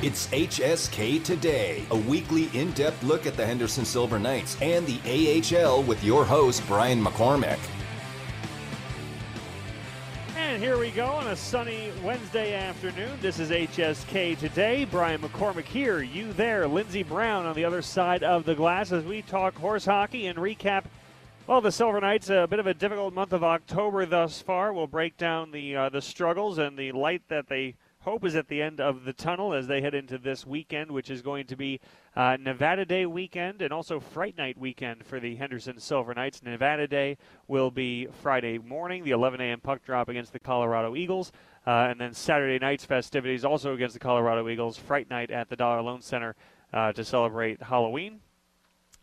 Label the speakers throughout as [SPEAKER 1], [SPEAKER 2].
[SPEAKER 1] It's HSK Today, a weekly in depth look at the Henderson Silver Knights and the AHL with your host, Brian McCormick.
[SPEAKER 2] And here we go on a sunny Wednesday afternoon. This is HSK Today. Brian McCormick here, you there, Lindsey Brown on the other side of the glass as we talk horse hockey and recap well, the Silver Knights, a bit of a difficult month of October thus far. We'll break down the uh, the struggles and the light that they hope is at the end of the tunnel as they head into this weekend, which is going to be uh, Nevada Day weekend and also Fright Night weekend for the Henderson Silver Knights. Nevada Day will be Friday morning, the 11 a.m. puck drop against the Colorado Eagles, uh, and then Saturday night's festivities also against the Colorado Eagles. Fright Night at the Dollar Loan Center uh, to celebrate Halloween.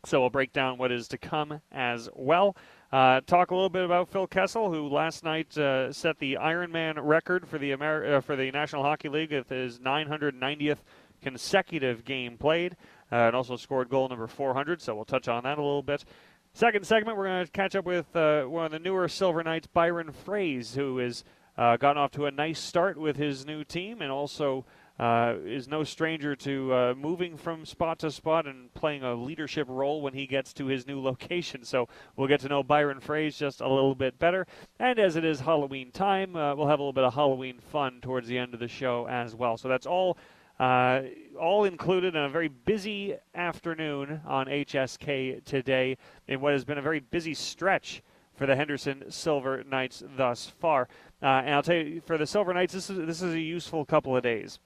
[SPEAKER 2] So we'll break down what is to come as well. Uh, talk a little bit about Phil Kessel, who last night uh, set the Ironman record for the uh, for the National Hockey League with his 990th consecutive game played, uh, and also scored goal number 400. So we'll touch on that a little bit. Second segment, we're going to catch up with uh, one of the newer Silver Knights, Byron Froese, who has uh, gotten off to a nice start with his new team, and also uh, is no stranger to uh, moving from spot to spot and playing a leadership role when he gets to his new location. So we'll get to know Byron Froese just a little bit better. And as it is Halloween time, uh, we'll have a little bit of Halloween fun towards the end of the show as well. So that's all. Uh, all included in a very busy afternoon on HSK today in what has been a very busy stretch for the Henderson Silver Knights thus far. Uh, and I'll tell you, for the Silver Knights, this is this is a useful couple of days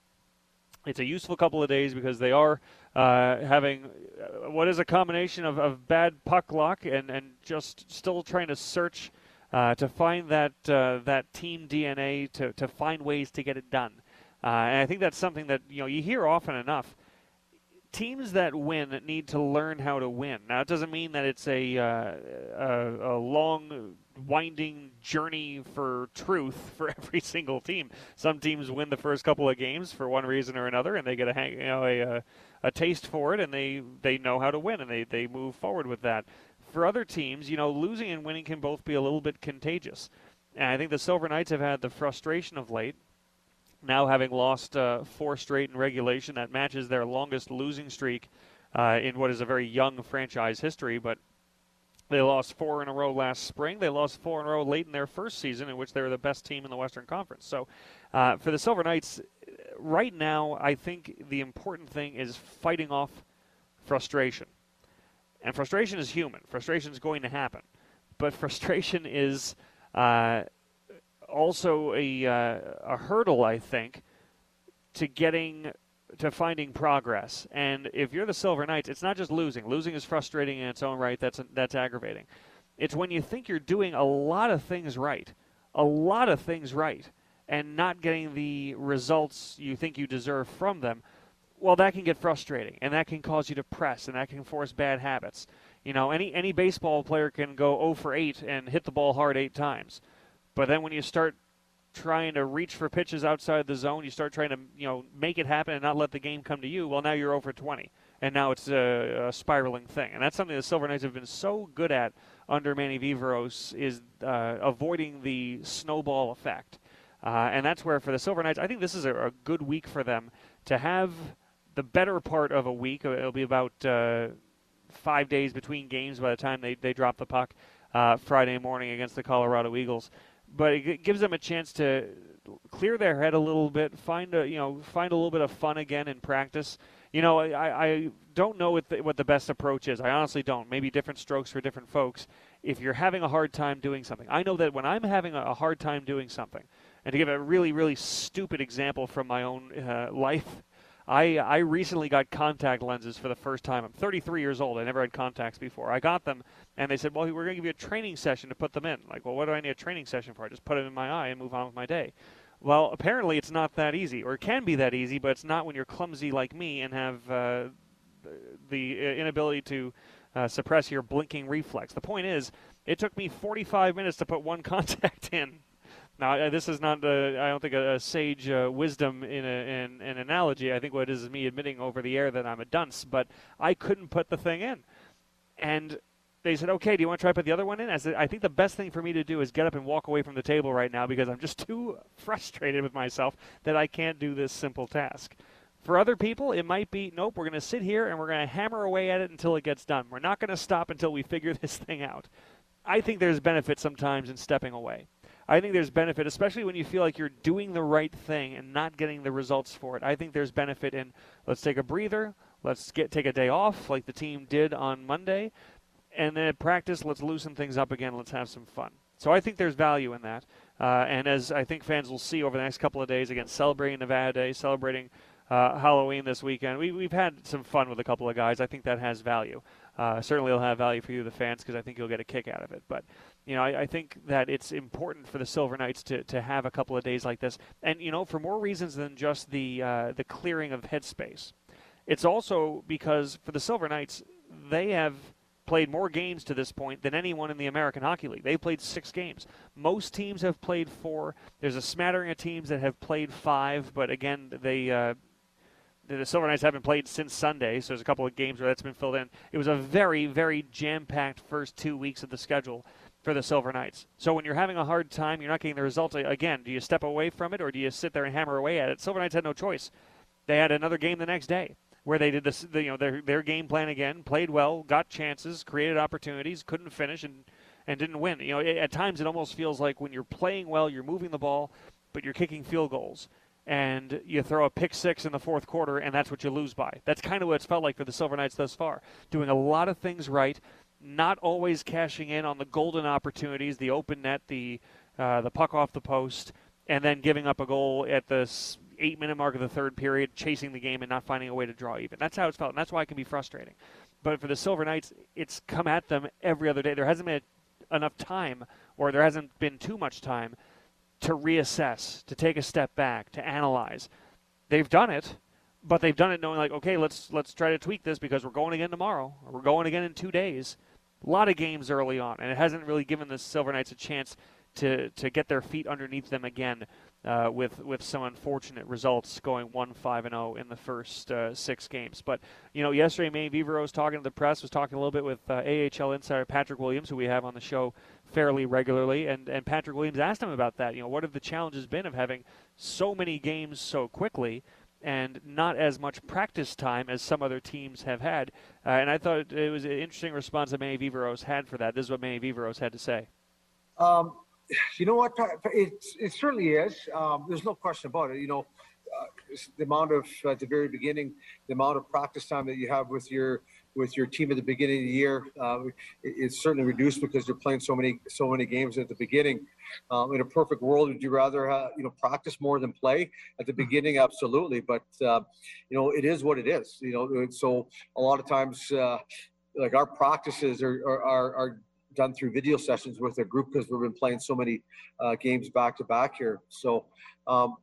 [SPEAKER 2] it's a useful couple of days because they are uh, having uh, what is a combination of, of bad puck luck and, and just still trying to search uh, to find that uh, that team DNA to, to find ways to get it done. Uh, and I think that's something that you know you hear often enough. Teams that win need to learn how to win. Now, it doesn't mean that it's a, uh, a, a long winding journey for truth for every single team. Some teams win the first couple of games for one reason or another, and they get a hang, you know a, a, a taste for it, and they they know how to win, and they they move forward with that. For other teams, you know, losing and winning can both be a little bit contagious. And I think the Silver Knights have had the frustration of late. Now having lost uh, four straight in regulation, that matches their longest losing streak uh, in what is a very young franchise history. But they lost four in a row last spring. They lost four in a row late in their first season, in which they were the best team in the Western Conference. So, uh, for the Silver Knights, right now, I think the important thing is fighting off frustration. And frustration is human. Frustration is going to happen, but frustration is uh, also a uh, a hurdle, I think, to getting to finding progress. And if you're the Silver Knights, it's not just losing. Losing is frustrating in its own right. That's that's aggravating. It's when you think you're doing a lot of things right, a lot of things right, and not getting the results you think you deserve from them. Well, that can get frustrating, and that can cause you to press, and that can force bad habits. You know, any any baseball player can go 0 for 8 and hit the ball hard eight times, but then when you start trying to reach for pitches outside the zone, you start trying to you know make it happen and not let the game come to you. Well, now you're over 20, and now it's a, a spiraling thing, and that's something the Silver Knights have been so good at under Manny Viveiros is uh, avoiding the snowball effect, uh, and that's where for the Silver Knights, I think this is a, a, good week for them to have the better part of a week. It'll be about uh, five days between games by the time they they drop the puck. Uh, Friday morning against the Colorado Eagles but it gives them a chance to clear their head a little bit, find a you know find a little bit of fun again in practice. You know, I, I don't know what the, what the best approach is. I honestly don't. Maybe different strokes for different folks. If you're having a hard time doing something, I know that when I'm having a hard time doing something, and to give a really really stupid example from my own uh, life, I I recently got contact lenses for the first time. I'm 33 years old. I never had contacts before. I got them, and they said, "Well, we're going to give you a training session to put them in." Like, well, what do I need a training session for? I just put them in my eye and move on with my day. Well, apparently it's not that easy, or it can be that easy, but it's not when you're clumsy like me and have uh, the inability to uh, suppress your blinking reflex. The point is, it took me 45 minutes to put one contact in. Now, this is not, I don't think, a, a sage uh, wisdom in, a, in, an analogy. I think what it is is me admitting over the air that I'm a dunce, but I couldn't put the thing in. And they said, okay, do you want to try to put the other one in? I said, I think the best thing for me to do is get up and walk away from the table right now because I'm just too frustrated with myself that I can't do this simple task. For other people, it might be nope, we're going to sit here and we're going to hammer away at it until it gets done. We're not going to stop until we figure this thing out. I think there's benefit sometimes in stepping away. I think there's benefit, especially when you feel like you're doing the right thing and not getting the results for it. I think there's benefit in let's take a breather, let's get take a day off like the team did on Monday, and then at practice let's loosen things up again, let's have some fun. So I think there's value in that. Uh, and as I think fans will see over the next couple of days, again, celebrating Nevada Day, celebrating uh, Halloween this weekend, we, we've had some fun with a couple of guys. I think that has value. Uh, certainly, it'll have value for you, the fans, because I think you'll get a kick out of it. But you know, I, I, think that it's important for the Silver Knights to, to have a couple of days like this, and you know, for more reasons than just the uh, the clearing of headspace. It's also because for the Silver Knights, they have played more games to this point than anyone in the American Hockey League. They played six games. Most teams have played four. There's a smattering of teams that have played five, but again, they. Uh, the Silver Knights haven't played since Sunday, so there's a couple of games where that's been filled in. It was a very, very jam-packed first two weeks of the schedule for the Silver Knights. So when you're having a hard time, you're not getting the result Again, do you step away from it or do you sit there and hammer away at it? Silver Knights had no choice. They had another game the next day where they did this, you know, their their game plan again, played well, got chances, created opportunities, couldn't finish, and and didn't win. You know, at times it almost feels like when you're playing well, you're moving the ball, but you're kicking field goals, and you throw a pick six in the fourth quarter, and that's what you lose by. That's kind of what it's felt like for the Silver Knights thus far, doing a lot of things right, not always cashing in on the golden opportunities, the open net, the uh, the puck off the post, and then giving up a goal at the eight minute mark of the third period, chasing the game and not finding a way to draw even. That's how it's felt, and that's why it can be frustrating. But for the Silver Knights, it's come at them every other day. There hasn't been enough time, or there hasn't been too much time to reassess, to take a step back, to analyze. They've done it, but they've done it knowing like, okay, let's let's try to tweak this because we're going again tomorrow, or we're going again in two days. A lot of games early on, and it hasn't really given the Silver Knights a chance to to get their feet underneath them again uh, with with some unfortunate results going one five and zero oh in the first uh, six games. But you know, yesterday Manny Vivero was talking to the press, was talking a little bit with uh, AHL insider Patrick Williams, who we have on the show fairly regularly, and and Patrick Williams asked him about that. You know, what have the challenges been of having so many games so quickly? and not as much practice time as some other teams have had. Uh, and I thought it was an interesting response that Manny Viveiros had for that. This is what Manny Viveiros had to say.
[SPEAKER 3] Um, you know what? It, it certainly is. Um, there's no question about it. You know, uh, the amount of at the very beginning, the amount of practice time that you have with your with your team at the beginning of the year, uh, it, it's certainly reduced because you're playing so many so many games at the beginning. Um, in a perfect world, would you rather uh, you know practice more than play at the beginning? Absolutely, but uh, you know it is what it is. You know, so a lot of times. Uh, like our practices are, are, are done through video sessions with a group because we've been playing so many uh, games back to back here. So, um,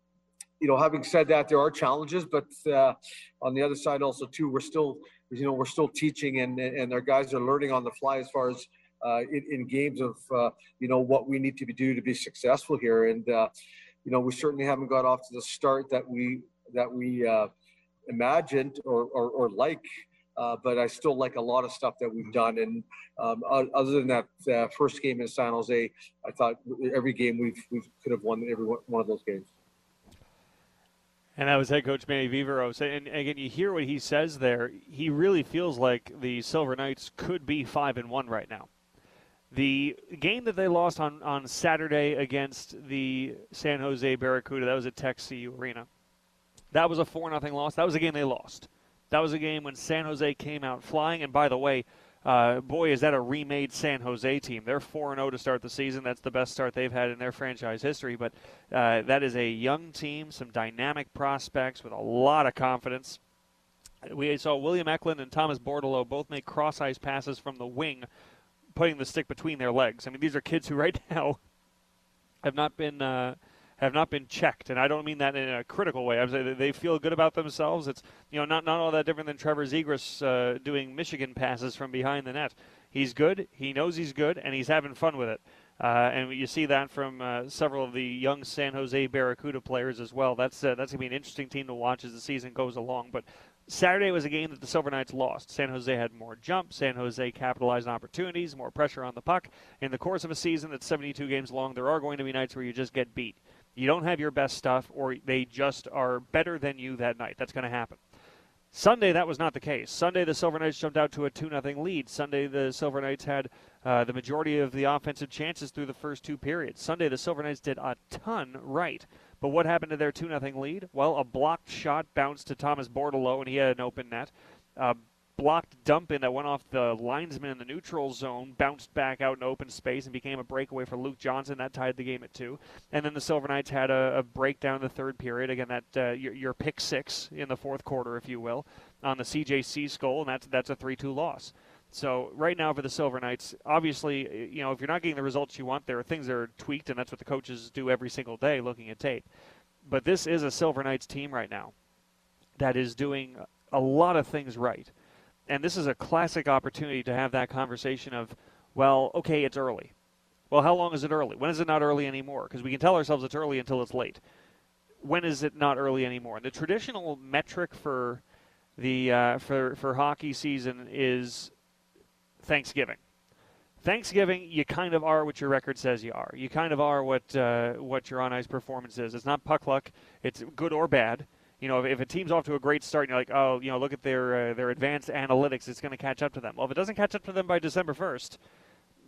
[SPEAKER 3] you know, having said that, there are challenges, but uh, on the other side, also too, we're still, you know, we're still teaching, and and our guys are learning on the fly as far as uh, in, in, games of uh, you know what we need to do to be successful here, and uh, you know, we certainly haven't got off to the start that we that we uh, imagined or, or, or like uh, but I still like a lot of stuff that we've done. And um, other than that uh, first game in San Jose, I thought every game we've we could have won every one of those games.
[SPEAKER 2] And that was head coach Manny Viveiros. And again, you hear what he says there. He really feels like the Silver Knights could be five and one right now. The game that they lost on, on Saturday against the San Jose Barracuda, that was at Tech CU Arena. That was a four nothing loss. That was a game they lost. That was a game when San Jose came out flying. And by the way, uh, boy, is that a remade San Jose team. They're 4 0 to start the season. That's the best start they've had in their franchise history. But uh, that is a young team, some dynamic prospects with a lot of confidence. We saw William Eklund and Thomas Bordeleau both make cross ice passes from the wing, putting the stick between their legs. I mean, these are kids who right now have not been. Uh, have not been checked, and I don't mean that in a critical way. I'm saying they feel good about themselves. It's you know not not all that different than Trevor Zegras uh, doing Michigan passes from behind the net. He's good. He knows he's good, and he's having fun with it. Uh, and you see that from uh, several of the young San Jose Barracuda players as well. That's uh, that's gonna be an interesting team to watch as the season goes along. But Saturday was a game that the Silver Knights lost. San Jose had more jump. San Jose capitalized on opportunities, more pressure on the puck. In the course of a season that's 72 games long, there are going to be nights where you just get beat You don't have your best stuff, or they just are better than you that night. That's going to happen. Sunday, that was not the case. Sunday, the Silver Knights jumped out to a 2 0 lead. Sunday, the Silver Knights had uh, the majority of the offensive chances through the first two periods. Sunday, the Silver Knights did a ton right. But what happened to their 2 0 lead? Well, a blocked shot bounced to Thomas Bordeleau, and he had an open net. Uh, blocked dump in that went off the linesman in the neutral zone, bounced back out in open space, and became a breakaway for Luke Johnson. That tied the game at two. And then the Silver Knights had a, a breakdown in the third period. Again, that uh, your, your, pick six in the fourth quarter, if you will, on the CJC goal, and that's that's a three-two loss. So right now for the Silver Knights, obviously, you know, if you're not getting the results you want, there are things that are tweaked, and that's what the coaches do every single day, looking at tape. But this is a Silver Knights team right now that is doing a lot of things right and this is a classic opportunity to have that conversation of, well, okay, it's early. Well, how long is it early? When is it not early anymore? Because we can tell ourselves it's early until it's late. When is it not early anymore? And the traditional metric for the uh, for for hockey season is Thanksgiving. Thanksgiving, you kind of are what your record says you are. You kind of are what uh, what your on ice performance is. It's not puck luck. It's good or bad you know, if, if, a team's off to a great start and you're like, oh, you know, look at their uh, their advanced analytics, it's going to catch up to them. Well, if it doesn't catch up to them by December 1st,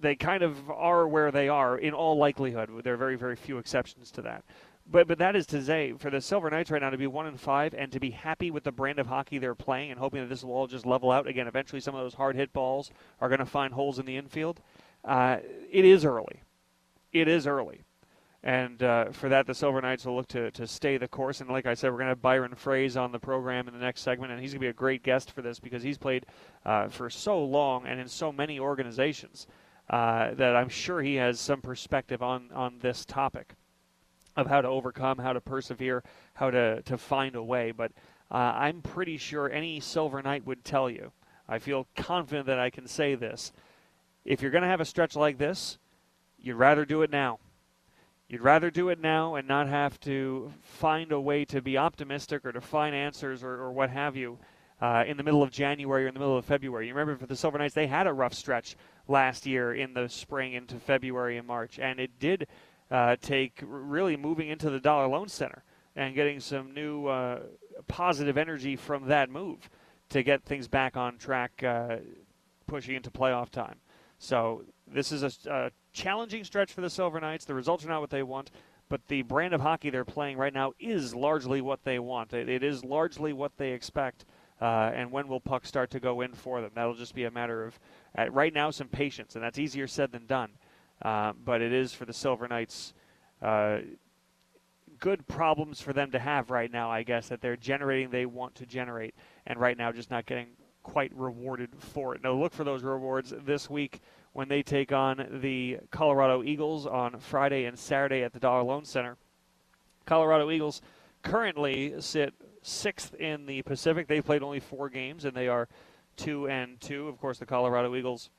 [SPEAKER 2] they kind of are where they are in all likelihood. There are very very few exceptions to that. But but that is to say, for the Silver Knights right now to be one and five and to be happy with the brand of hockey they're playing and hoping that this will all just level out again. Eventually, some of those hard hit balls are going to find holes in the infield. Uh, it is early. It is early. And uh, for that, the Silver Knights will look to, to stay the course. And like I said, we're going to have Byron Froese on the program in the next segment, and he's going to be a great guest for this because he's played uh, for so long and in so many organizations uh, that I'm sure he has some perspective on, on this topic of how to overcome, how to persevere, how to, to find a way. But uh, I'm pretty sure any Silver Knight would tell you, I feel confident that I can say this. If you're going to have a stretch like this, you'd rather do it now You'd rather do it now and not have to find a way to be optimistic or to find answers or, or what have you uh, in the middle of January or in the middle of February. You remember for the Silver Knights, they had a rough stretch last year in the spring into February and March, and it did uh, take really moving into the Dollar Loan Center and getting some new uh, positive energy from that move to get things back on track, uh, pushing into playoff time. So this is a, a challenging stretch for the Silver Knights. The results are not what they want, but the brand of hockey they're playing right now is largely what they want. it, it is largely what they expect. Uh, and when will pucks start to go in for them? That'll just be a matter of, uh, right now, some patience, and that's easier said than done. Uh, but it is for the Silver Knights uh, good problems for them to have right now, I guess, that they're generating they want to generate, and right now just not getting quite rewarded for it. Now, look for those rewards this week when they take on the Colorado Eagles on Friday and Saturday at the Dollar Loan Center. Colorado Eagles currently sit sixth in the Pacific. They've played only four games, and they are two and two. Of course, the Colorado Eagles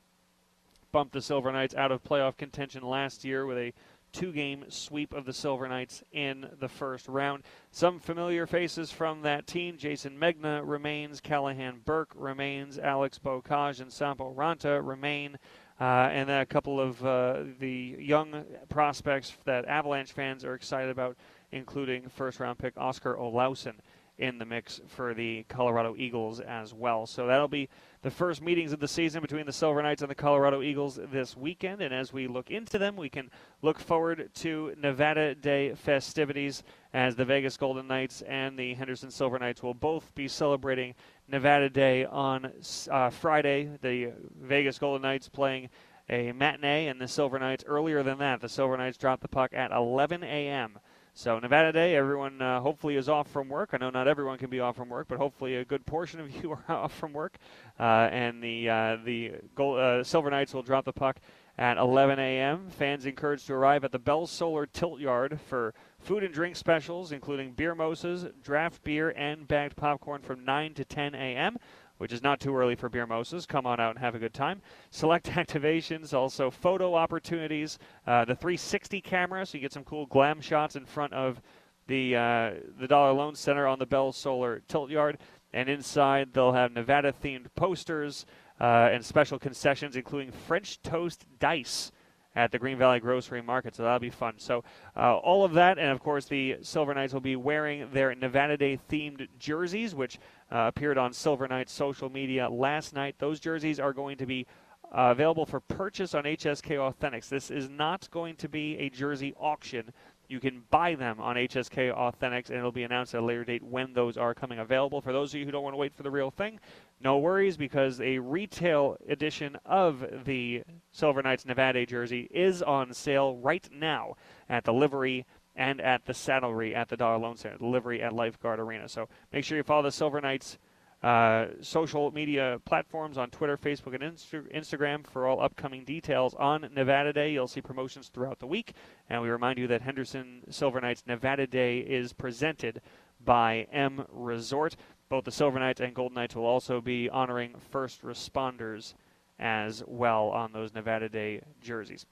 [SPEAKER 2] bumped the Silver Knights out of playoff contention last year with a two game sweep of the Silver Knights in the first round. Some familiar faces from that team Jason Megna remains, Callahan Burke remains, Alex Beaucage and Sampo Ranta remain. Uh, and a couple of uh, the young prospects that Avalanche fans are excited about, including first round pick Oskar Olausson in the mix for the Colorado Eagles as well. So that'll be the first meetings of the season between the Silver Knights and the Colorado Eagles this weekend. And as we look into them, we can look forward to Nevada Day festivities as the Vegas Golden Knights and the Henderson Silver Knights will both be celebrating Nevada Day on uh, Friday. The Vegas Golden Knights playing a matinee, and the Silver Knights earlier than that. The Silver Knights dropped the puck at 11 a.m. So Nevada Day, everyone uh, hopefully is off from work. I know not everyone can be off from work, but hopefully a good portion of you are off from work. Uh, and the uh, the gold, uh, Silver Knights will drop the puck at 11 a.m. Fans encouraged to arrive at the Bell Solar Tilt Yard for food and drink specials, including beer mosas, draft beer, and bagged popcorn from 9 to 10 a.m which is not too early for beer mosas. Come on out and have a good time. Select activations, also photo opportunities. Uh, the 360 camera, so you get some cool glam shots in front of the uh, the Dollar Loan Center on the Bell Solar Tilt Yard. And inside, they'll have Nevada themed posters uh, and special concessions, including French toast dice at the Green Valley Grocery Market, so that'll be fun. So, uh, all of that, and of course, the Silver Knights will be wearing their Nevada Day themed jerseys, which uh, appeared on Silver Knights social media last night. Those jerseys are going to be uh, available for purchase on HSK Authentics. This is not going to be a jersey auction. You can buy them on HSK Authentics, and it'll be announced at a later date when those are coming available. For those of you who don't want to wait for the real thing, no worries because a retail edition of the Silver Knights Nevada jersey is on sale right now at the livery and at the saddlery at the Dollar Loan Center, the livery at Lifeguard Arena. So make sure you follow the Silver Knights uh, social media platforms on Twitter, Facebook, and Insta- Instagram for all upcoming details on Nevada Day. You'll see promotions throughout the week. And we remind you that Henderson Silver Knights Nevada Day is presented by M Resort. Both the Silver Knights and Golden Knights will also be honoring first responders as well on those Nevada Day jerseys.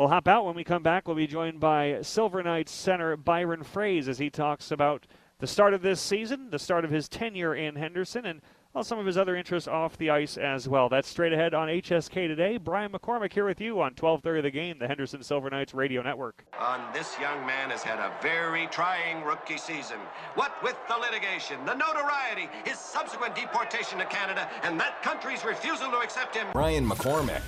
[SPEAKER 2] We'll hop out when we come back. We'll be joined by Silver Knights center Byron Froese as he talks about the start of this season, the start of his tenure in Henderson, and well, some of his other interests off the ice as well. That's straight ahead on HSK today. Brian McCormick here with you on 12:30 of the game, the Henderson Silver Knights radio network.
[SPEAKER 4] On this young man has had a very trying rookie season. What with the litigation, the notoriety, his subsequent deportation to Canada, and that country's refusal to accept him.
[SPEAKER 1] Brian McCormick.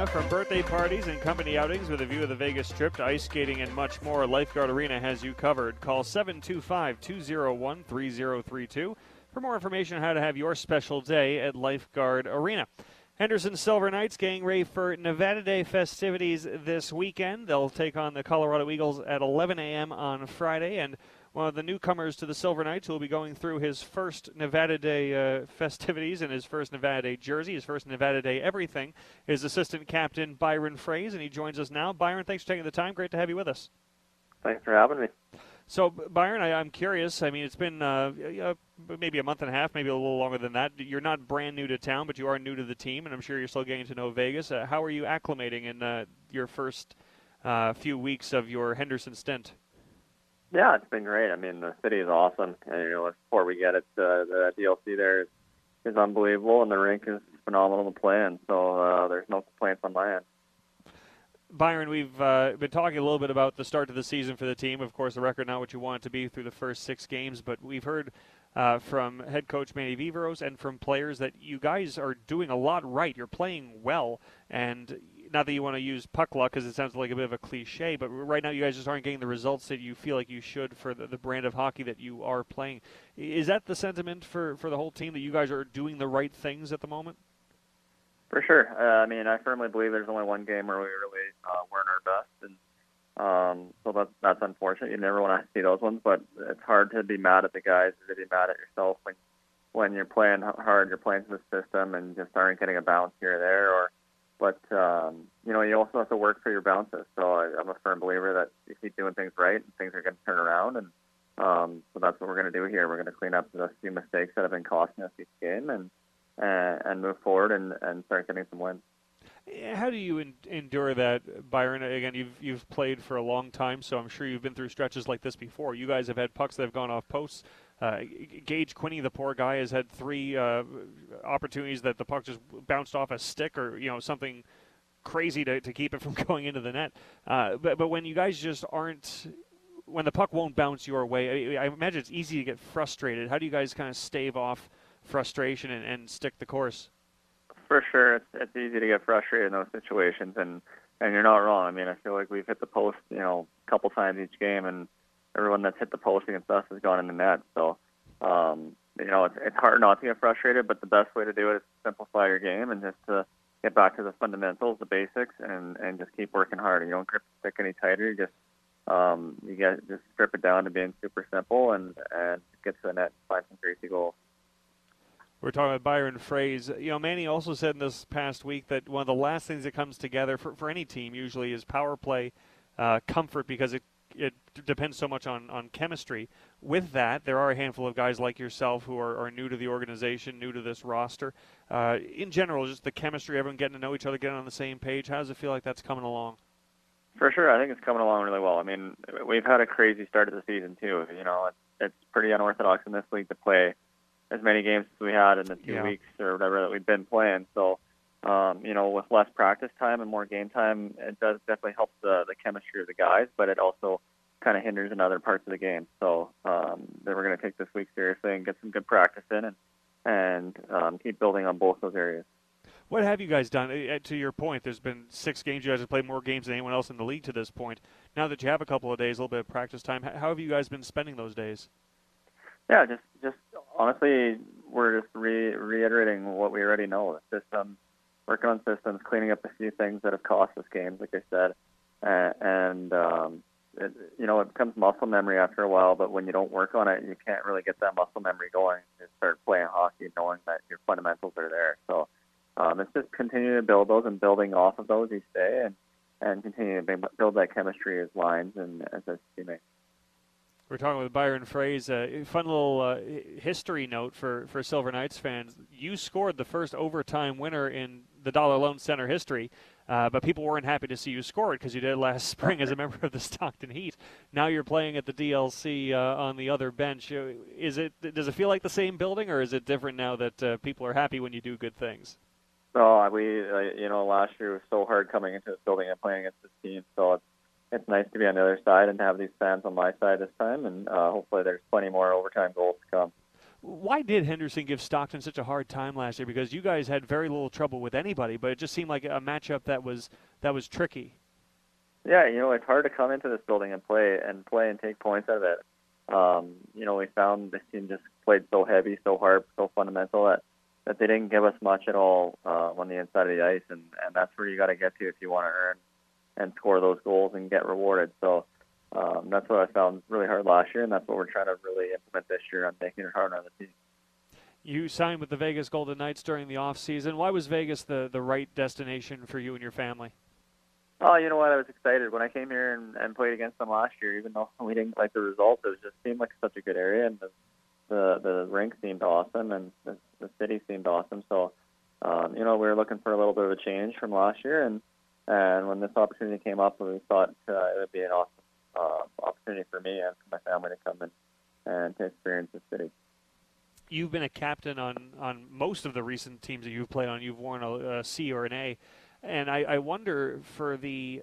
[SPEAKER 2] Arena from birthday parties and company outings with a view of the Vegas Strip to ice skating and much more. Lifeguard Arena has you covered. Call 725 201 3032 for more information on how to have your special day at Lifeguard Arena. Henderson Silver Knights getting ready for Nevada Day festivities this weekend. They'll take on the Colorado Eagles at 11 a.m. on Friday, and one of the newcomers to the Silver Knights who will be going through his first Nevada Day uh, festivities and his first Nevada Day jersey, his first Nevada Day everything, is assistant captain Byron Froese, and he joins us now. Byron, thanks for taking the time. Great to have you with us.
[SPEAKER 5] Thanks for having me.
[SPEAKER 2] So, Byron, I, am curious. I mean, it's been uh, uh, maybe a month and a half, maybe a little longer than that. You're not brand new to town, but you are new to the team, and I'm sure you're still getting to know Vegas. Uh, how are you acclimating in uh, your first uh, few weeks of your Henderson stint?
[SPEAKER 5] Yeah, it's been great. I mean, the city is awesome. And, you know, before we get it, uh, the DLC there is, is unbelievable, and the rink is phenomenal to play in. So uh, there's no complaints on my end.
[SPEAKER 2] Byron, we've uh, been talking a little bit about the start of the season for the team. Of course, the record not what you want it to be through the first six games, but we've heard uh, from head coach Manny Viveiros and from players that you guys are doing a lot right. You're playing well, and not that you want to use puck luck because it sounds like a bit of a cliche, but right now you guys just aren't getting the results that you feel like you should for the, the brand of hockey that you are playing. Is that the sentiment for, for the whole team that you guys are doing the right things at the moment?
[SPEAKER 5] For sure. Uh, I mean, I firmly believe there's only one game where we really uh, weren't our best, and um, so that, that's unfortunate. You never want to see those ones, but it's hard to be mad at the guys to be mad at yourself when when you're playing hard, you're playing to the system, and just aren't getting a bounce here or there, or but um, you know, you also have to work for your bounces. So I, I'm a firm believer that if you keep doing things right, things are going to turn around, and um, so that's what we're going to do here. We're going to clean up the few mistakes that have been costing us each game, and and, and move forward and, and start getting some wins.
[SPEAKER 2] How do you en- endure that, Byron? Again, you've you've played for a long time, so I'm sure you've been through stretches like this before. You guys have had pucks that have gone off posts. Uh, Gage Quinney, the poor guy, has had three uh, opportunities that the puck just bounced off a stick or you know something crazy to, to keep it from going into the net. Uh, but but when you guys just aren't, when the puck won't bounce your way, I, I, imagine it's easy to get frustrated. How do you guys kind of stave off frustration and, and stick the course?
[SPEAKER 5] For sure, it's, it's easy to get frustrated in those situations, and and you're not wrong. I mean, I feel like we've hit the post, you know, a couple times each game, and everyone that's hit the post against us has gone in the net. So, um, you know, it's, it's hard not to get frustrated, but the best way to do it is to simplify your game and just to get back to the fundamentals, the basics, and and just keep working hard. You don't grip the stick any tighter. You just um, you get just strip it down to being super simple and and get to the net and find some crazy goals.
[SPEAKER 2] We're talking about Byron Froese. You know, Manny also said in this past week that one of the last things that comes together for, for any team usually is power play uh, comfort because it it depends so much on, on chemistry. With that, there are a handful of guys like yourself who are, are new to the organization, new to this roster. Uh, in general, just the chemistry, everyone getting to know each other, getting on the same page. How does it feel like that's coming along?
[SPEAKER 5] For sure, I think it's coming along really well. I mean, we've had a crazy start of the season too. You know, it's, it's pretty unorthodox in this league to play as many games as we had in the two
[SPEAKER 2] Yeah.
[SPEAKER 5] weeks or whatever that we've been playing. So, um, you know, with less practice time and more game time, it does definitely help the the chemistry of the guys, but it also kind of hinders in other parts of the game. So, um, then we're going to take this week seriously and get some good practice in and and um, keep building on both those areas.
[SPEAKER 2] What have you guys done? To your point, there's been six games. You guys have played more games than anyone else in the league to this point. Now that you have a couple of days, a little bit of practice time, how have you guys been spending those days?
[SPEAKER 5] Yeah, just just honestly, we're just re- reiterating what we already know. The system, working on systems, cleaning up a few things that have cost us games, like I said, and, and um, it, you know, it becomes muscle memory after a while. But when you don't work on it, you can't really get that muscle memory going. You start playing hockey, knowing that your fundamentals are there. So um, it's just continuing to build those and building off of those each day, and and continue to build- that chemistry as lines and as a teammate.
[SPEAKER 2] We're talking with Byron Froese. A fun little uh, history note for, for Silver Knights fans. You scored the first overtime winner in the Dollar Loan Center history, uh, but people weren't happy to see you score it because you did last spring as a member of the Stockton Heat. Now you're playing at the DLC uh, on the other bench. Uh, Is it does it feel like the same building, or is it different now that uh, people are happy when you do good things?
[SPEAKER 5] Oh, we uh, you know last year was so hard coming into this building and playing against this team. So it's it's nice to be on the other side and to have these fans on my side this time, and uh, hopefully there's plenty more overtime goals to come.
[SPEAKER 2] Why did Henderson give Stockton such a hard time last year? Because you guys had very little trouble with anybody, but it just seemed like a matchup that was that was tricky.
[SPEAKER 5] Yeah, you know it's hard to come into this building and play and play and take points out of it. Um, you know we found this team just played so heavy, so hard, so fundamental that that they didn't give us much at all uh, on the inside of the ice, and and that's where you got to get to if you want to earn and score those goals and get rewarded. So um, that's what I found really hard last year, and that's what we're trying to really implement this year on making it harder on the team.
[SPEAKER 2] You signed with the Vegas Golden Knights during the off season. Why was Vegas the, the right destination for you and your family?
[SPEAKER 5] Oh, you know what? I was excited when I came here and, and played against them last year. Even though we didn't like the results, it just seemed like such a good area, and the the, the rink seemed awesome, and the, the city seemed awesome. So, um, you know, we were looking for a little bit of a change from last year, and and when this opportunity came up, we thought uh, it would be an awesome uh, opportunity for me and for my family to come in and to experience the city.
[SPEAKER 2] You've been a captain on, on most of the recent teams that you've played on. You've worn a, a C or an A, and I, I wonder for the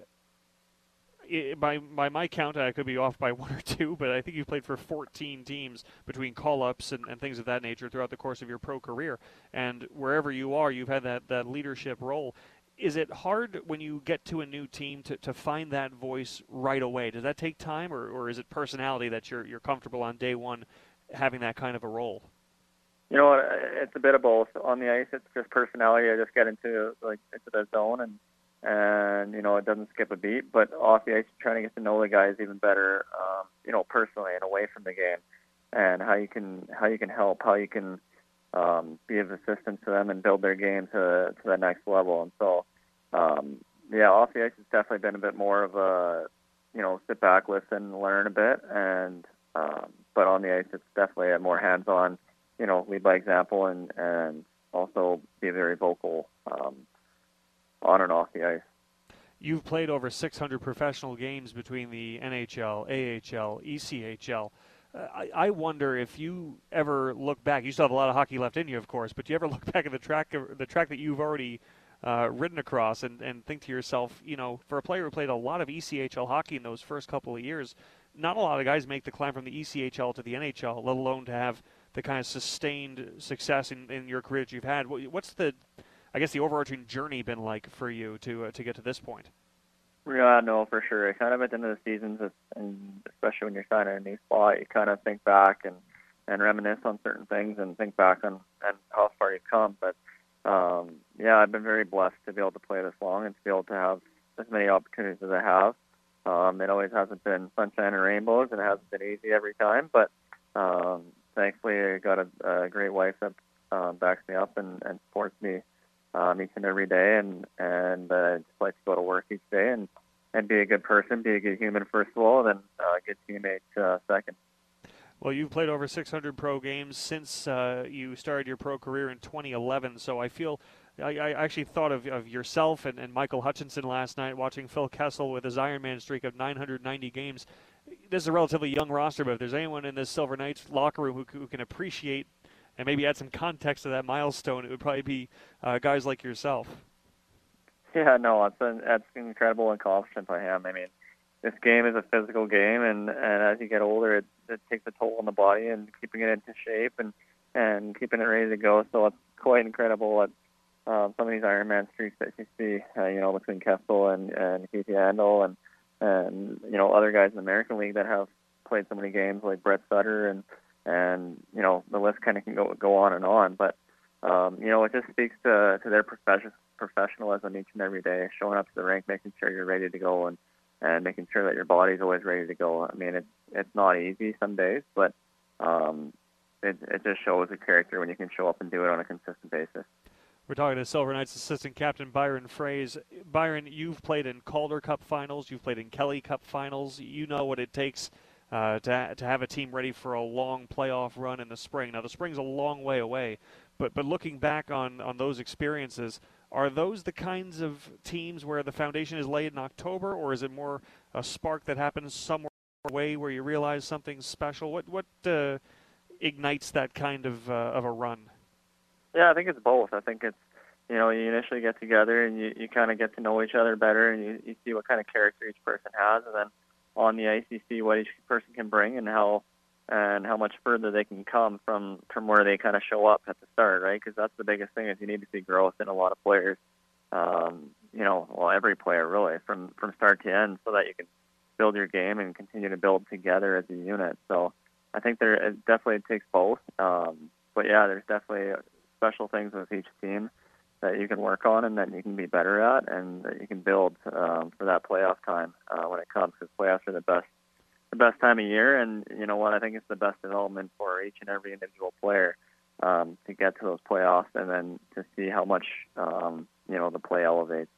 [SPEAKER 2] by by my count, I could be off by one or two, but I think you've played for 14 teams between call-ups and, and things of that nature throughout the course of your pro career. And wherever you are, you've had that, that leadership role. Is it hard when you get to a new team to, to find that voice right away? Does that take time, or, or is it personality that you're you're comfortable on day one having that kind of a role?
[SPEAKER 5] You know? It's a bit of both. On the ice, it's just personality. I just get into like into the zone and and you know it doesn't skip a beat. But off the ice, trying to get to know the guys even better. Um, you know, personally and away from the game, and how you can how you can help, how you can um, be of assistance to them and build their game to to the next level. And so, um, yeah, off the ice, it's definitely been a bit more of a you know sit back, listen, learn a bit, and um, but on the ice, it's definitely a more hands-on you know, lead by example and and also be very vocal um, on and off the ice.
[SPEAKER 2] You've played over 600 professional games between the NHL, AHL, ECHL. I, I wonder if you ever look back. You still have a lot of hockey left in you, of course, but do you ever look back at the track, the track that you've already uh, ridden across, and, and think to yourself, you know, for a player who played a lot of ECHL hockey in those first couple of years, not a lot of guys make the climb from the ECHL to the NHL, let alone to have the kind of sustained success in, in your career that you've had. What's the, I guess, the overarching journey been like for you to uh, to get to this point?
[SPEAKER 5] Yeah, no, for sure. Kind of at the end of the seasons, and especially when you're signing a new spot, you kind of think back and and reminisce on certain things and think back on and how far you've come. But um, yeah, I've been very blessed to be able to play this long and to be able to have as many opportunities as I have. Um, it always hasn't been sunshine and rainbows, and it hasn't been easy every time. But um, thankfully, I got a, a great wife that uh, backs me up and, and supports me um, each and every day, and and uh, just like to go to work each day and and be a good person, be a good human first of all, and then uh, a good teammate uh, second.
[SPEAKER 2] Well, you've played over 600 pro games since uh, you started your pro career in 2011, so I feel I, I actually thought of, of yourself and, and Michael Hutchinson last night watching Phil Kessel with his Ironman streak of 990 games. This is a relatively young roster, but if there's anyone in this Silver Knights locker room who, who can appreciate and maybe add some context to that milestone, it would probably be uh, guys like yourself.
[SPEAKER 5] Yeah, no, it's an that's an incredible accomplishment by him. I mean, this game is a physical game, and and as you get older, it, it takes a toll on the body and keeping it into shape and and keeping it ready to go. So it's quite incredible what um, some of these Ironman streaks that you see, uh, you know, between Kessel and and Keith Yandle and and you know other guys in the American League that have played so many games like Brett Sutter and and you know the list kind of can go go on and on. But um, you know, it just speaks to to their profession professionalism each and every day, showing up to the rink, making sure you're ready to go, and and making sure that your body's always ready to go. I mean, it's it's not easy some days, but um, it it just shows a character when you can show up and do it on a consistent basis.
[SPEAKER 2] We're talking to Silver Knights assistant captain Byron Froese. Byron, you've played in Calder Cup finals, you've played in Kelly Cup finals. You know what it takes uh, to to have a team ready for a long playoff run in the spring. Now the spring's a long way away, but but looking back on on those experiences, are those the kinds of teams where the foundation is laid in October, or is it more a spark that happens somewhere away where you realize something special? What what uh, ignites that kind of uh, of a run?
[SPEAKER 5] Yeah, I think it's both. I think it's you know you initially get together and you, you kind of get to know each other better and you, you see what kind of character each person has, and then on the see what each person can bring and how and how much further they can come from from where they kind of show up at the start, right? Because that's the biggest thing is you need to see growth in a lot of players. Um, you know, well, every player really from from start to end, so that you can build your game and continue to build together as a unit. So I think there it definitely takes both. Um, but yeah, there's definitely special things with each team that you can work on and that you can be better at and that you can build um, for that playoff time uh, when it comes because playoffs are the best the best time of year, and you know what? I think it's the best development for each and every individual player um, to get to those playoffs, and then to see how much um, you know the play elevates.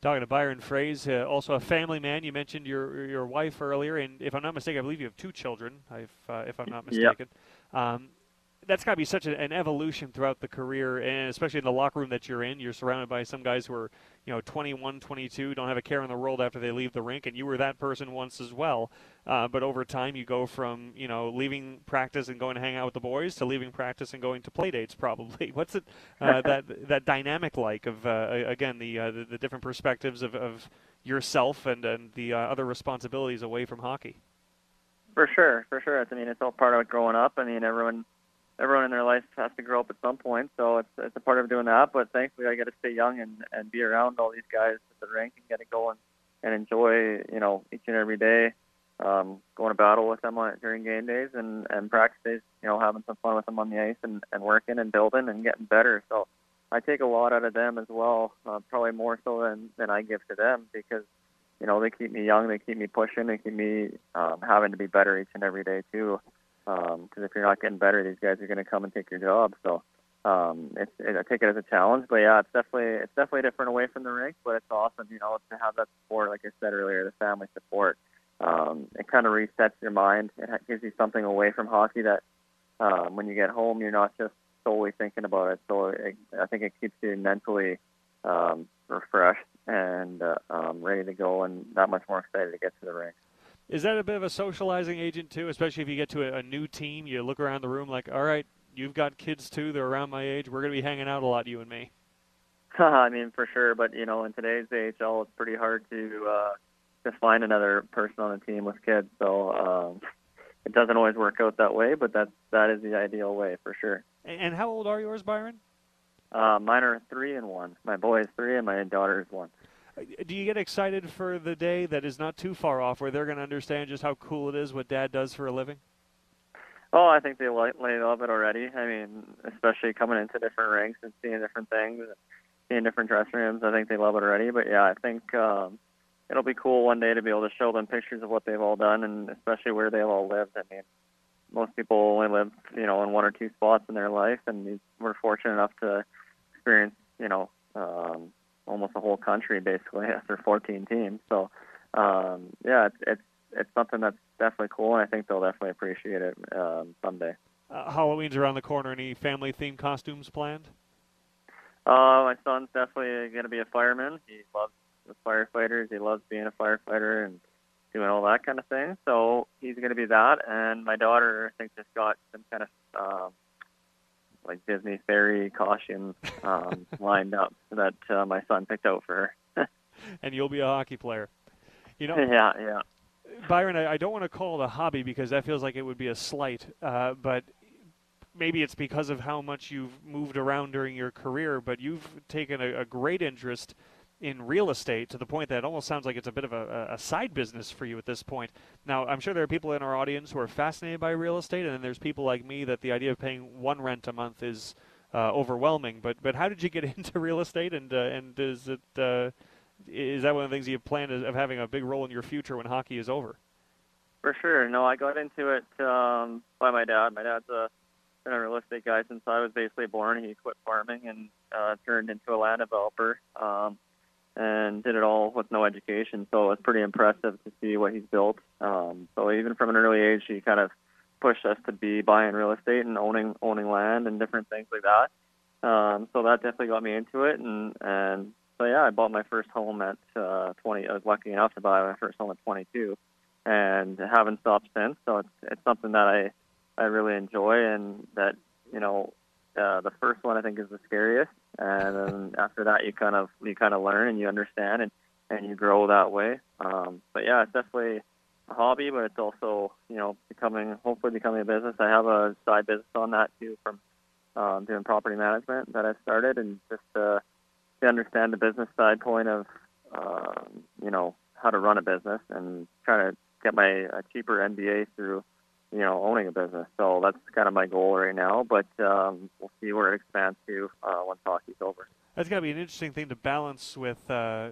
[SPEAKER 2] Talking to Byron Froese, uh, also a family man. You mentioned your your wife earlier, and if I'm not mistaken, I believe you have two children. If uh, if I'm not mistaken,
[SPEAKER 5] yep.
[SPEAKER 2] um, that's got to be such a, an evolution throughout the career, and especially in the locker room that you're in. You're surrounded by some guys who are, you know, 21, 22, don't have a care in the world after they leave the rink, and you were that person once as well. Uh, but over time, you go from, you know, leaving practice and going to hang out with the boys to leaving practice and going to play dates. Probably. What's it uh, that that dynamic like of uh, again the, uh, the, the different perspectives of, of yourself and and the uh, other responsibilities away from hockey?
[SPEAKER 5] For sure, for sure. I mean, it's all part of growing up. I mean, everyone everyone in their life has to grow up at some point, so it's it's a part of doing that. But thankfully, I get to stay young and and be around all these guys at the rink and get to go and and enjoy you know each and every day, um, going to battle with them on, during game days and and practice days. You know, having some fun with them on the ice and and working and building and getting better. So I take a lot out of them as well, uh, probably more so than than I give to them because you know they keep me young, they keep me pushing, they keep me um, having to be better each and every day too because um, if you're not getting better, these guys are going to come and take your job. So um, it's, it, I take it as a challenge, but yeah, it's definitely it's definitely different away from the rink, but it's awesome, you know, to have that support, like I said earlier, the family support. Um, it kind of resets your mind. It gives you something away from hockey that um, when you get home, you're not just solely thinking about it. So it, I think it keeps you mentally um, refreshed and uh, um, ready to go, and that much more excited to get to the rink.
[SPEAKER 2] Is that a bit of a socializing agent too? Especially if you get to a, a new team, you look around the room like, all right, you've got kids too. They're around my age. We're going to be hanging out a lot, you and me.
[SPEAKER 5] I mean, for sure. But you know, in today's AHL, it's pretty hard to uh, to find another person on the team with kids. So um, it doesn't always work out that way. But that that is the ideal way for sure.
[SPEAKER 2] And, and how old are yours, Byron?
[SPEAKER 5] Uh, mine are three and one. My boy is three, and my daughter is one
[SPEAKER 2] do you get excited for the day that is not too far off where they're going to understand just how cool it is what dad does for a living?
[SPEAKER 5] Oh, I think they like love it already. I mean, especially coming into different rinks and seeing different things, seeing different dressing rooms. I think they love it already. But yeah, I think um, it'll be cool one day to be able to show them pictures of what they've all done, and especially where they've all lived. I mean, most people only live, you know, in one or two spots in their life, and we're fortunate enough to experience, you know, um, almost the whole country basically after 14 teams. So um, yeah, it's, it's it's something that's definitely cool, and I think they'll definitely appreciate it um, someday.
[SPEAKER 2] Uh, Halloween's around the corner. Any family themed costumes planned?
[SPEAKER 5] Uh, my son's definitely going to be a fireman. He loves the firefighters. He loves being a firefighter and doing all that kind of thing. So he's going to be that. And my daughter, I think, just got some kind of um, like Disney fairy costume um, lined up that uh, my son picked out for
[SPEAKER 2] her. and you'll be a hockey player. You know.
[SPEAKER 5] yeah, yeah.
[SPEAKER 2] Byron, I, I don't want to call it a hobby because that feels like it would be a slight, uh, but maybe it's because of how much you've moved around during your career, but you've taken a, a great interest in real estate to the point that it almost sounds like it's a bit of a, a, side business for you at this point. Now, I'm sure there are people in our audience who are fascinated by real estate, and then there's people like me that the idea of paying one rent a month is uh, overwhelming. But but how did you get into real estate, and uh, and is it uh, is that one of the things you planned of having a big role in your future when hockey is over?
[SPEAKER 5] For sure. No, I got into it um, by my dad. My dad's a been a real estate guy since I was basically born. He quit farming and uh, turned into a land developer. Um, and did it all with no education. So it was pretty impressive to see what he's built. Um, so even from an early age, he kind of pushed us to be buying real estate and owning owning land and different things like that. Um, so that definitely got me into it, and and so yeah, I bought my first home at uh, 20. I was lucky enough to buy my first home at 22, and haven't stopped since. So it's it's something that I I really enjoy, and that you know uh, the first one I think is the scariest, and then after that you kind of you kind of learn and you understand and and you grow that way. Um, but yeah, it's definitely a hobby, but it's also you know becoming hopefully becoming a business. I have a side business on that too from um, doing property management that I started, and just uh, to understand the business side point of um, you know how to run a business and trying to get my a cheaper MBA through you know, owning a business. So that's kind of my goal right now. But um, we'll see where it expands to uh, once hockey's over.
[SPEAKER 2] That's got to be an interesting thing to balance with, uh,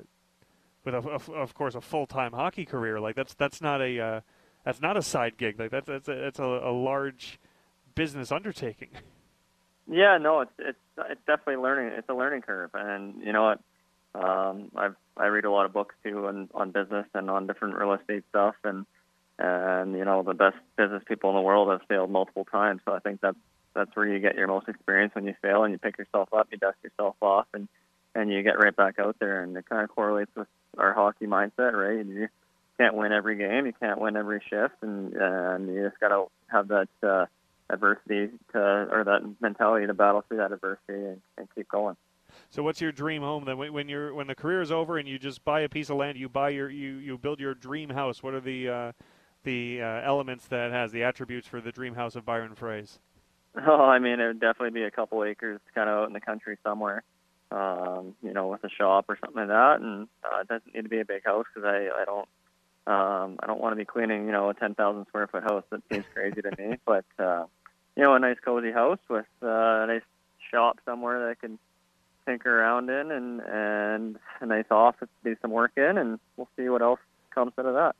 [SPEAKER 2] with a, of course, a full-time hockey career. Like that's that's not a uh, that's not a side gig. Like that's that's a, it's a, a large business undertaking.
[SPEAKER 5] Yeah, no, it's it's it's definitely learning. It's a learning curve, and you know what? Um, I've I read a lot of books too on on business and on different real estate stuff, and and you know the best business people in the world have failed multiple times. So I think that's that's where you get your most experience when you fail and you pick yourself up, you dust yourself off, and and you get right back out there. And it kind of correlates with our hockey mindset, right? You can't win every game, you can't win every shift, and and you just got to have that uh, adversity to or that mentality to battle through that adversity and, and keep going.
[SPEAKER 2] So, what's your dream home then? When you're when the career is over and you just buy a piece of land, you buy your you you build your dream house. What are the uh, the uh, elements that has, the attributes for the dream house of Byron Froese?
[SPEAKER 5] Oh, I mean, it would definitely be a couple acres, kind of out in the country somewhere. Um, you know, with a shop or something like that, and uh, it doesn't need to be a big house because I I don't um, I don't want to be cleaning you know a 10,000 square foot house. That seems crazy to me. But uh, you know, a nice cozy house with uh, a nice shop somewhere that I can tinker around in, and and a nice office to do some work in, and we'll see what else comes out of that.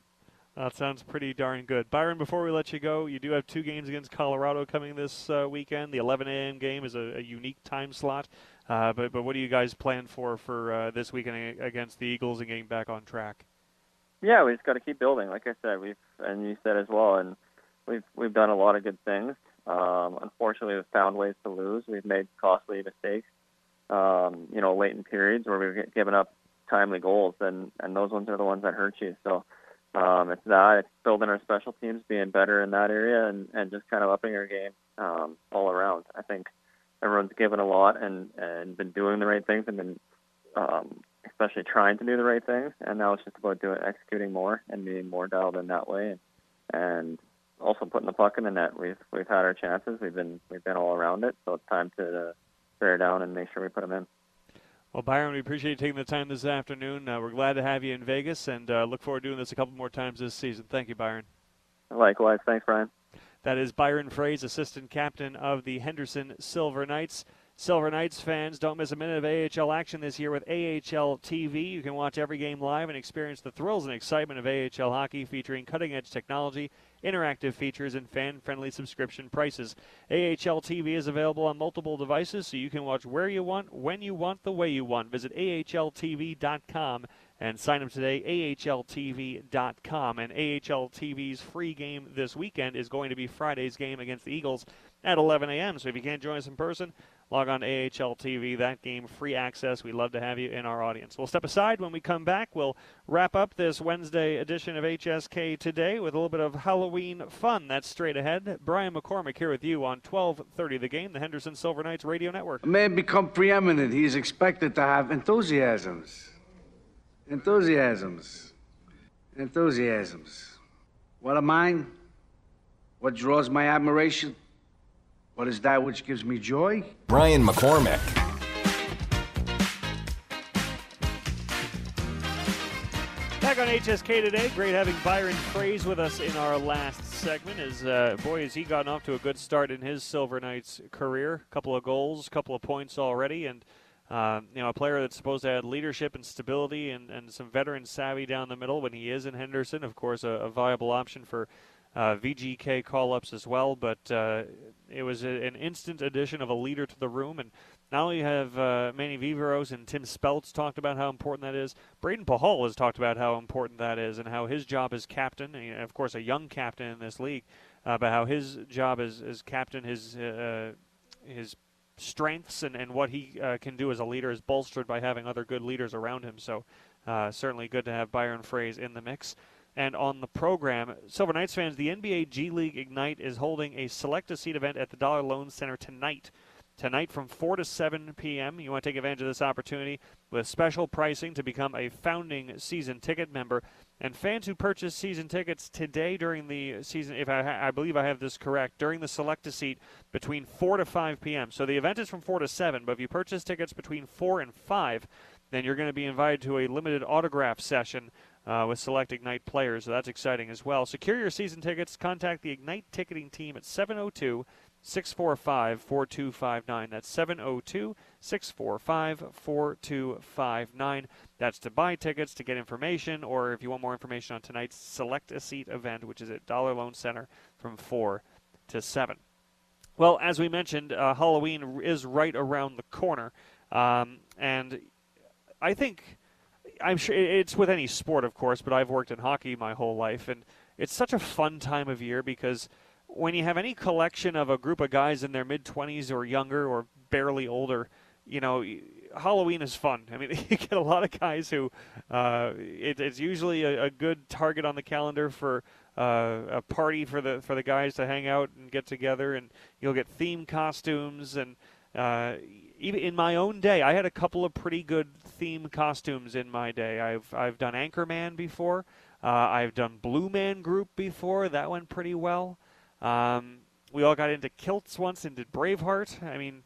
[SPEAKER 2] That sounds pretty darn good. Byron, before we let you go, you do have two games against Colorado coming this uh, weekend. The 11 a.m. game is a, a unique time slot. Uh, but, but what do you guys plan for for uh, this weekend against the Eagles and getting back on track?
[SPEAKER 5] Yeah, we just got to keep building. Like I said, we've and you said as well, and we've we've done a lot of good things. Um, unfortunately, we've found ways to lose. We've made costly mistakes. Um, you know, late in periods where we've given up timely goals, and and those ones are the ones that hurt you. So um, it's that. It's building our special teams, being better in that area, and, and just kind of upping our game um, all around. I think everyone's given a lot and, and been doing the right things and been um, especially trying to do the right things. And now it's just about doing executing more and being more dialed in that way, and, also putting the puck in the net. We've we've had our chances. We've been we've been all around it. So it's time to uh, bear down and make sure we put them in.
[SPEAKER 2] Well, Byron, we appreciate you taking the time this afternoon. Uh, we're glad to have you in Vegas and uh, look forward to doing this a couple more times this season. Thank you, Byron.
[SPEAKER 5] Likewise. Thanks, Brian.
[SPEAKER 2] That is Byron Froese, assistant captain of the Henderson Silver Knights. Silver Knights fans, don't miss a minute of AHL action this year with AHL TV. You can watch every game live and experience the thrills and excitement of AHL hockey featuring cutting edge technology, interactive features, and fan friendly subscription prices. AHL TV is available on multiple devices so you can watch where you want, when you want, the way you want. Visit AHLTV.com and sign up today, ahltv.com. And AHL TV's free game this weekend is going to be Friday's game against the Eagles at 11 a.m. So if you can't join us in person, log on to AHL TV. That game, free access. We'd love to have you in our audience. We'll step aside when we come back. We'll wrap up this Wednesday edition of HSK today with a little bit of Halloween fun. That's straight ahead. Brian McCormick here with you on 12:30 The Game, the Henderson Silver Knights Radio Network.
[SPEAKER 6] A man become preeminent. He is expected to have enthusiasms, enthusiasms, enthusiasms. What am mine? What draws my admiration? What is that which gives me joy?
[SPEAKER 1] Brian McCormick.
[SPEAKER 2] Back on HSK today. Great having Byron Froese with us in our last segment. As uh, boy, has he gotten off to a good start in his Silver Knights career. A couple of goals, a couple of points already, and uh, you know a player that's supposed to add leadership and stability and, and some veteran savvy down the middle when he is in Henderson. Of course, a, a viable option for uh, VGK call ups as well, but uh, it was a, an instant addition of a leader to the room. And not only have uh, Manny Viveiros and Tim Speltz talked about how important that is, Brayden Pachal has talked about how important that is and how his job as captain, and of course, a young captain in this league, uh, but how his job as, as captain, his, uh, his strengths and, and what he uh, can do as a leader is bolstered by having other good leaders around him. So, certainly good to have Byron Froese in the mix. And on the program, Silver Knights fans, the NBA G League Ignite is holding a select a seat event at the Dollar Loan Center tonight. Tonight from 4 to 7 p.m. You want to take advantage of this opportunity with special pricing to become a founding season ticket member. And fans who purchase season tickets today during the season, if I, I believe I have this correct, during the select a seat between 4 to 5 p.m. So the event is from 4 to 7, but if you purchase tickets between 4 and 5, then you're going to be invited to a limited autograph session uh, with select Ignite players. So that's exciting as well. Secure your season tickets. Contact the Ignite ticketing team at 702 645 4259. That's 702 645 4259. That's to buy tickets, to get information, or if you want more information on tonight's Select a Seat event, which is at Dollar Loan Center from 4 to 7. Well, as we mentioned, uh, Halloween is right around the corner. Um, and I think I'm sure it's with any sport, of course, but I've worked in hockey my whole life, and it's such a fun time of year because when you have any collection of a group of guys in their mid 20s or younger or barely older, you know, Halloween is fun. I mean, you get a lot of guys who uh, it, it's usually a, a, good target on the calendar for uh, a party for the for the guys to hang out and get together, and you'll get theme costumes and. Uh, even in my own day, I had a couple of pretty good theme costumes in my day. I've I've done Anchorman before. Uh, I've done Blue Man Group before. That went pretty well. Um, we all got into kilts once and did Braveheart. I mean,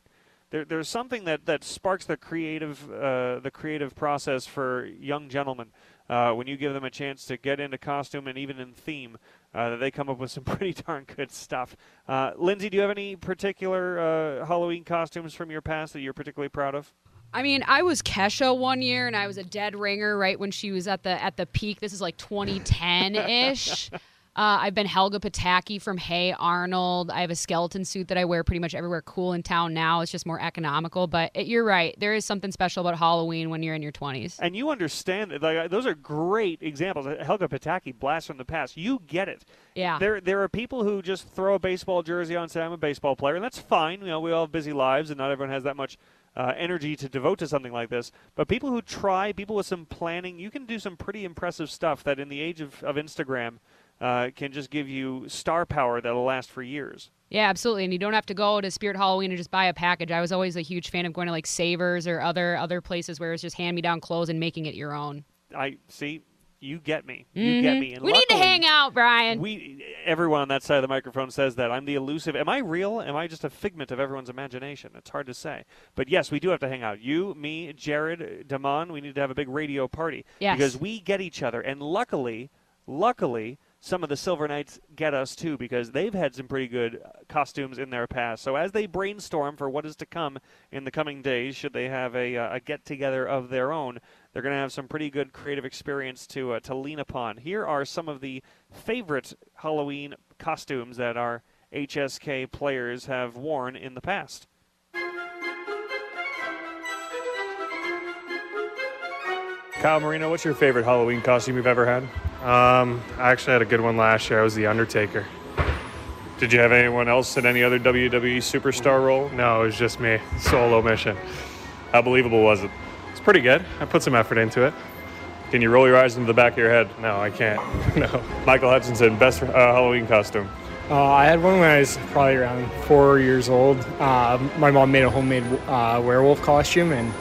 [SPEAKER 2] there, there's something that, that sparks the creative uh, the creative process for young gentlemen uh, when you give them a chance to get into costume and even in theme. Uh, they come up with some pretty darn good stuff. Uh, Lindsay, do you have any particular uh, Halloween costumes from your past that you're particularly proud of?
[SPEAKER 7] I mean, I was Kesha one year, and I was a dead ringer right when she was at the at the peak. This is like 2010 ish. Uh, I've been Helga Pataki from Hey Arnold. I have a skeleton suit that I wear pretty much everywhere cool in town now. It's just more economical. But it, you're right. There is something special about Halloween when you're in your 20s.
[SPEAKER 2] And you understand that. Like, those are great examples. Helga Pataki, blast from the past. You get it.
[SPEAKER 7] Yeah.
[SPEAKER 2] There, there are people who just throw a baseball jersey on and say, I'm a baseball player. And that's fine. You know, we all have busy lives, and not everyone has that much uh, energy to devote to something like this. But people who try, people with some planning, you can do some pretty impressive stuff that in the age of, of Instagram – uh, can just give you star power that'll last for years.
[SPEAKER 7] Yeah, absolutely. And you don't have to go to Spirit Halloween and just buy a package. I was always a huge fan of going to like Savers or other other places where it's just hand me down clothes and making it your own.
[SPEAKER 2] I see. You get me. You
[SPEAKER 7] mm-hmm.
[SPEAKER 2] get me.
[SPEAKER 7] And we need to hang out, Brian.
[SPEAKER 2] We everyone on that side of the microphone says that I'm the elusive. Am I real? Am I just a figment of everyone's imagination? It's hard to say. But yes, we do have to hang out. You, me, Jared, Damon. We need to have a big radio party
[SPEAKER 7] yes.
[SPEAKER 2] because we get each other. And luckily, luckily some of the Silver Knights get us too because they've had some pretty good costumes in their past. So as they brainstorm for what is to come in the coming days, should they have a, uh, a get together of their own, they're going to have some pretty good creative experience to uh, to lean upon. Here are some of the favorite Halloween costumes that our HSK players have worn in the past.
[SPEAKER 8] Kyle Marino, what's your favorite Halloween costume you've ever had?
[SPEAKER 9] Um, I actually had a good one last year. I was the Undertaker.
[SPEAKER 8] Did you have anyone else in any other WWE superstar role?
[SPEAKER 9] No, it was just me. Solo mission.
[SPEAKER 8] How believable was it?
[SPEAKER 9] It's pretty good. I put some effort into it.
[SPEAKER 8] Can you roll your eyes into the back of your head?
[SPEAKER 9] No, I can't. no.
[SPEAKER 8] Michael Hutchinson, best uh, Halloween costume.
[SPEAKER 10] Uh, I had one when I was probably around four years old. Uh, my mom made a homemade uh, werewolf costume, and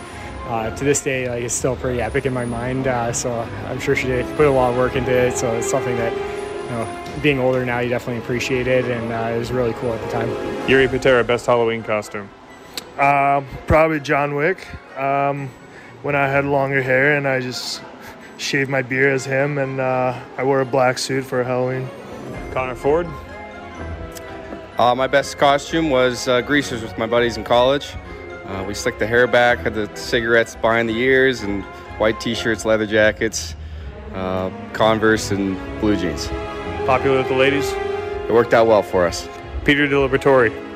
[SPEAKER 10] uh, to this day, like it's still pretty epic in my mind. Uh, so I'm sure she did put a lot of work into it. So it's something that, you know, being older now, you definitely appreciate it, and uh, it was really cool at the time.
[SPEAKER 8] Yuri Patera, best Halloween costume.
[SPEAKER 11] Uh, probably John Wick. Um, when I had longer hair and I just shaved my beard as him, and uh, I wore a black suit for Halloween.
[SPEAKER 8] Connor Ford.
[SPEAKER 12] Uh, my best costume was uh, greasers with my buddies in college. Uh, we slicked the hair back, had the cigarettes behind the ears, and white t-shirts, leather jackets, uh, Converse, and blue jeans.
[SPEAKER 8] Popular with the ladies.
[SPEAKER 12] It worked out well for us.
[SPEAKER 8] Peter DiLiberatore.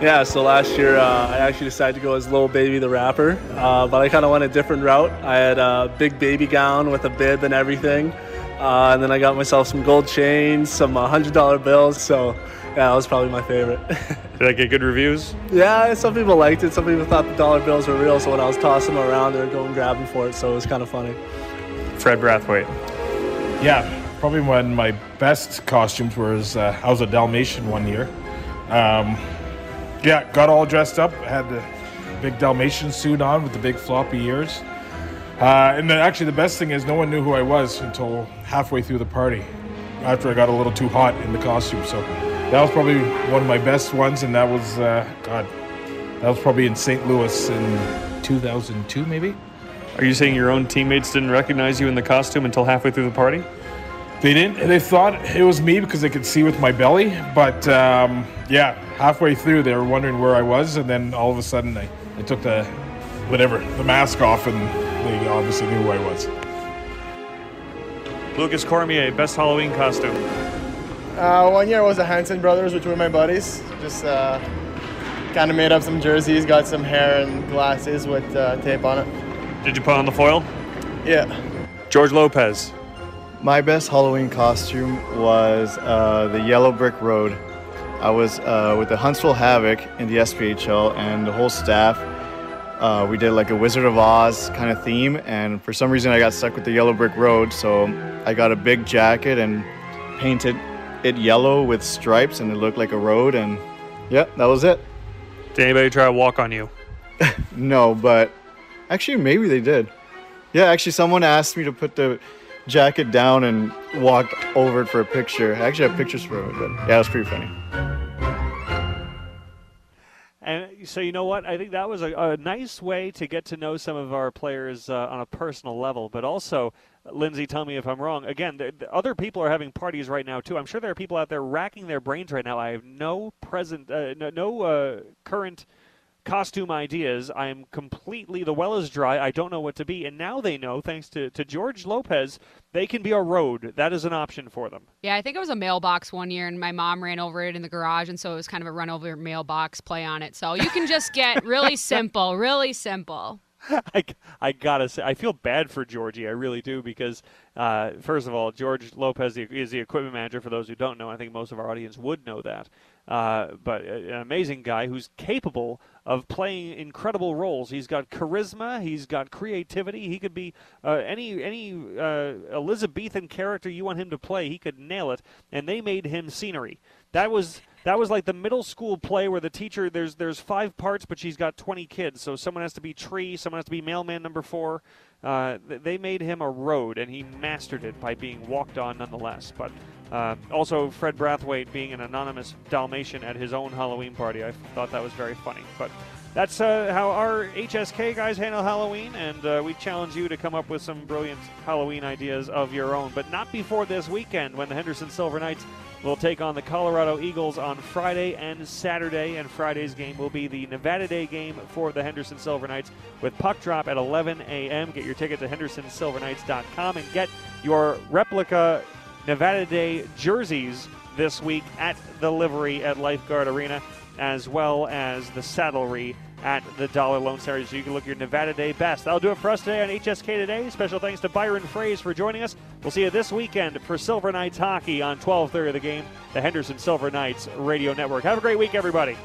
[SPEAKER 13] Yeah, so last year uh, I actually decided to go as Lil Baby the rapper, uh, but I kind of went a different route. I had a big baby gown with a bib and everything, uh, and then I got myself some gold chains, some $100 bills, so yeah, that was probably my favorite.
[SPEAKER 8] Did I get good reviews?
[SPEAKER 13] yeah, some people liked it. Some people thought the dollar bills were real, so when I was tossing them around, they were going grabbing for it, so it was kind of funny.
[SPEAKER 8] Fred Brathwaite.
[SPEAKER 14] Yeah, probably one of my best costumes was uh, I was a Dalmatian one year. Um, yeah, got all dressed up, had the big Dalmatian suit on with the big floppy ears. Uh, and then actually, the best thing is no one knew who I was until halfway through the party, after I got a little too hot in the costume. So that was probably one of my best ones, and that was uh, God, that was probably in St. Louis in 2002, maybe.
[SPEAKER 8] Are you saying your own teammates didn't recognize you in the costume until halfway through the party?
[SPEAKER 14] They didn't. They thought it was me because they could see with my belly. But um, yeah, halfway through, they were wondering where I was, and then all of a sudden, I, I took the whatever the mask off, and they obviously knew who I was.
[SPEAKER 8] Lukas Cormier, best Halloween costume.
[SPEAKER 15] Uh, one year was the Hanson brothers, which were my buddies. Just uh, kind of made up some jerseys, got some hair and glasses with uh, tape on it.
[SPEAKER 8] Did you put on the foil?
[SPEAKER 15] Yeah.
[SPEAKER 8] George Lopez.
[SPEAKER 16] My best Halloween costume was uh, the Yellow Brick Road. I was uh, with the Huntsville Havoc in the SPHL, and the whole staff. Uh, we did like a Wizard of Oz kind of theme, and for some reason I got stuck with the Yellow Brick Road, so I got a big jacket and painted it yellow with stripes, and it looked like a road, and yeah, that was it.
[SPEAKER 8] Did anybody try to walk on you?
[SPEAKER 16] No, but actually maybe they did. Yeah, actually someone asked me to put the jacket down and walked over for a picture. I actually have pictures for it, but yeah, it was pretty funny.
[SPEAKER 2] And so you know what? I think that was a, a nice way to get to know some of our players uh, on a personal level, but also. Lindsay, tell me if I'm wrong. Again, the, the other people are having parties right now too. I'm sure there are people out there racking their brains right now. I have no present, uh, no, no uh, current costume ideas. I'm completely the well is dry. I don't know what to be, and now they know, thanks to to George Lopez, they can be a road. That is an option for them.
[SPEAKER 7] Yeah, I think it was a mailbox one year, and my mom ran over it in the garage, and so it was kind of a run over mailbox play on it. So you can just get really simple, really simple.
[SPEAKER 2] I, I gotta say, I feel bad for Georgie. I really do because, uh, first of all, George Lopez is the equipment manager. For those who don't know, I think most of our audience would know that. Uh, but an amazing guy who's capable of playing incredible roles. He's got charisma. He's got creativity. He could be uh, any any uh, Elizabethan character you want him to play. He could nail it. And they made him scenery. That was that was like the middle school play where the teacher there's there's five parts, but she's got 20 kids. So someone has to be tree, someone has to be mailman number four. Uh, they made him a road, and he mastered it by being walked on nonetheless. But uh, also, Fred Brathwaite being an anonymous Dalmatian at his own Halloween party, I thought that was very funny. But that's uh, how our HSK guys handle Halloween, and uh, we challenge you to come up with some brilliant Halloween ideas of your own, but not before this weekend when the Henderson Silver Knights will take on the Colorado Eagles on Friday and Saturday. And Friday's game will be the Nevada Day game for the Henderson Silver Knights with puck drop at 11 a.m. Get your ticket to HendersonSilverKnights.com and get your replica Nevada Day jerseys this week at the livery at Lifeguard Arena, as well as the saddlery at the Dollar Loan Center so you can look your Nevada Day best. That'll do it for us today on HSK Today. Special thanks to Byron Froese for joining us. We'll see you this weekend for Silver Knights hockey on 12:30 of the game, the Henderson Silver Knights Radio Network. Have a great week, everybody.